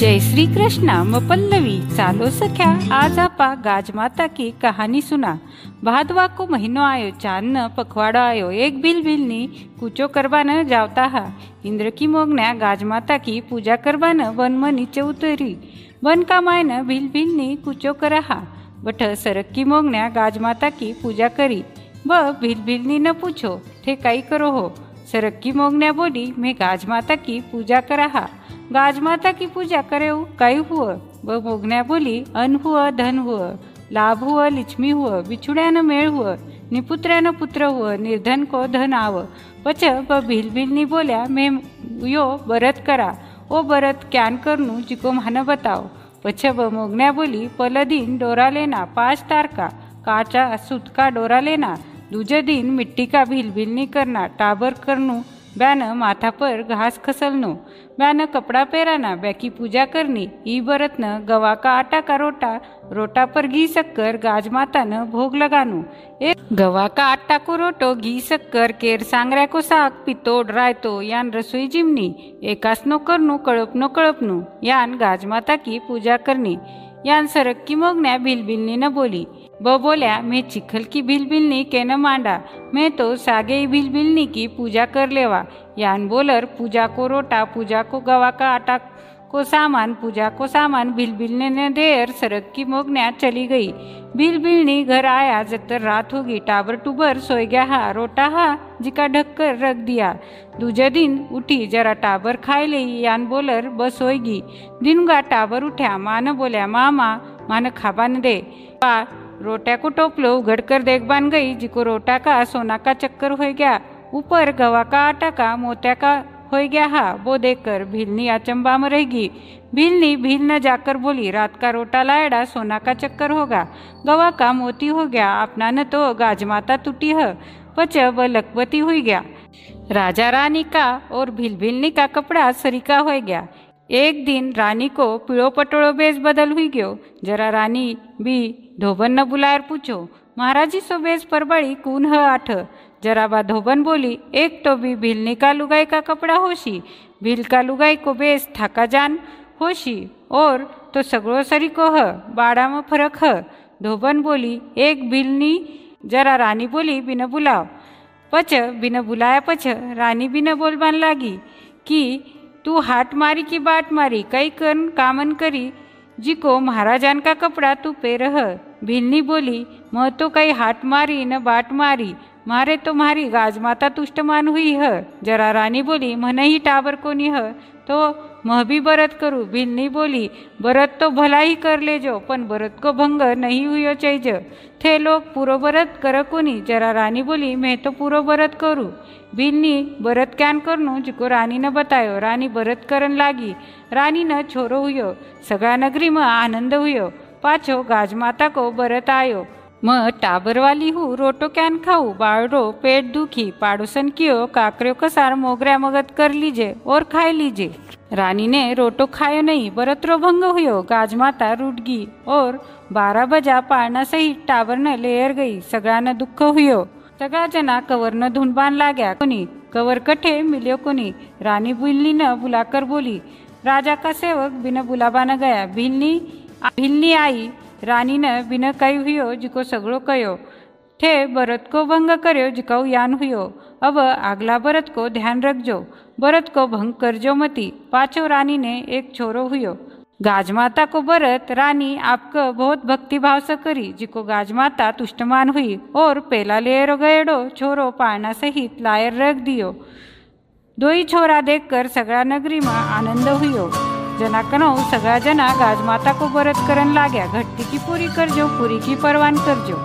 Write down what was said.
जय श्री कृष्णा म पल्लवी चालो सख्या, आज आपा गाजमाता की कहानी सुना। भादवा को महीनो आयो चाँद न पखवाड़ो आयो, एक बिल बिल नी कूचो करवान जावता हा। इंद्र की मोगण्या गाजमाता की पूजा करवान वन म नीचे उतरी। वन का मायन भिल भिल नी कूचो करा हा। बठ सरक की मोगण्या गाजमाता की पूजा करी। ब भिल भिल नी न पूछो थे कई गाजमाता की पूजा करा काय गाज माता की पूजा व मोगण्या बोली अन हुअ धन हुअ लाभ हुव लिच्छमी हुअ बिछुड्यानं मेळ हुआ निपुत्र्यानं पुत्र हुअ निर्धन को धन आव पच ब भिलभिलनी बोल्या मे यो बरत करा ओ बरत क्यान करनू जिको मान बताव पछ ब मोगण्या बोली पलदीन डोरा लेना पाच तारका काचा सुतका डोरा लेना दूजे दिन मिट्टी का भिलभिलनी करना टाबर करणू ब्यानं माथा पर घास खसलनो ब्यानं कपड़ा पेराना बॅकी पूजा करनी ई बरतनं गवा का आटा का रोटा रोटा पर घी सक्कर गाज माता भोग लगानो ए गवा का आटा को रोटो घी सक्कर केर सांगऱ्या को साग पितोड रायतो यान रसोई जिमनी एकासनो करनो कळपनो कळपनो यान गाज माता की पूजा करनी यान सरक्की मोगण्या भिलभिलनी न बोली ब बोल्या, मैं चिखल की भिलबिलनी के न मांडा। मैं तो सागे भिलबिलनी की पूजा कर लेवा। यान बोलर, पूजा को रोटा, पूजा को गवा का आटा, को सामान, पूजा को सामान भिलबिलने ने देर सरक की मोगण्या चली गई। भिलबिलनी घर आया जतर रात होगी, टाबर टूबर सोई गया हा, रोटा हा, जिका ढक कर रख दिया। दूजे दिन उठी, जरा टाबर खाई ली, यान बोलर, बस होगी दिन गा टाबर उठ्या मान बोल्या, मामा मान खाबान दे। पा रोट्या को टोपलो उघड़ कर देख बान गई, जिको रोटा का, सोना का चक्कर हो गया। ऊपर गवा का आटा का मोत्या का हो गया हा, वो देखकर भीलनी अचंबा में रहेगी। भीलनी भील न जाकर बोली, रात का रोटा लायड़ा, सोना का चक्कर होगा। गवा का मोती हो गया अपना न तो गाजमाता टूटी है, पच व लखपति हुई गया। राजा रानी का और भील भीलनी का कपड़ा सरीका हो गया। एक दिन रानी को पीड़ो पटोड़ो बेस बदल हुई गयो। जरा रानी भी धोबन न बुलायर पूछो महाराजी सो बेस परबड़ी कून ह आठ जरा बा धोबन बोली एक तो भी भिलनी का लुगाई का कपड़ा होशी भील का लुगाई को बेस थाका जान होशी और तो सगड़ो सरी को ह बाड़ा में फरक ह धोबन बोली एक भिलनी जरा रानी बोली बिन बुलाओ पच बिन बुलाया पछ रानी बिन बोलबान लागी कि तू हाट मारी की बाट मारी कई कन कामन करी जिको महाराजान का कपड़ा तू पेरह भिलनी बोली, मह तो कई हाट मारी न बाट मारी. मारे तो मारी गाजमाता तुष्टमान हुई है. जरा रानी बोली मन ही टावर को नहीं है? तो भी बरत करू भिन्नी बोली बरत तो भलाई कर ले जो पण बरत को भंग नहीं हुयो चैज थे लोग पूरो बरत कर कोनी जरा रानी बोली मैं तो पूरो बरत करू. भिन्नी बरत कैन करनू जिको रानी ने बतायो रानी बरत करन लागी रानी न छोरो हुयो सगळ्या नगरी में आनंद हुयो पाछो गाजमाता को बरत आयो मग टाबरवाली हूँ, रोटो कैन खाऊ बाळरो पेट दुखी, पाड़ोसन कियो, काकरियों का सार मोगऱ्या मगत कर लीजिए और खाए लीजिए रानी ने रोटो खायो नहीं, बरतरो भंग हुयो गाजमाता रूट गई और बारह बजा पाळना सहित टाबर न लेयर गई सगळ्यांना दुःख हुयो। सगळा जना कवर न धुंडबान लाग्या कोणी कवर कठे मिलियो कोणी रानी बिलनी न बुलाकर बोली, राजा का सेवक बिन बुलाबा न गया भिलनी भिलनी आई रानी ने बिन कई हुयो जिको सगड़ो कयो थे भरत को भंग कर्यो, जिकाऊ यान हुयो अब आगला भरत को ध्यान रखजो। भरत को भंग करजो मती। पाछो रानी ने एक छोरो हुयो गाजमाता को भरत रानी आपको बहुत भक्ति भाव से करी, जिको गाजमाता तुष्टमान हुई और पेला लेरो गएडो छोरो पाळना सहित लायर रख दियो। दो ही छोरा देखकर सगळा नगरी में आनंद जना कनौ सगळा जना गाजमाता को बरत करन लाग्या घट्टी की पूरी करजो पूरी की परवान करजो।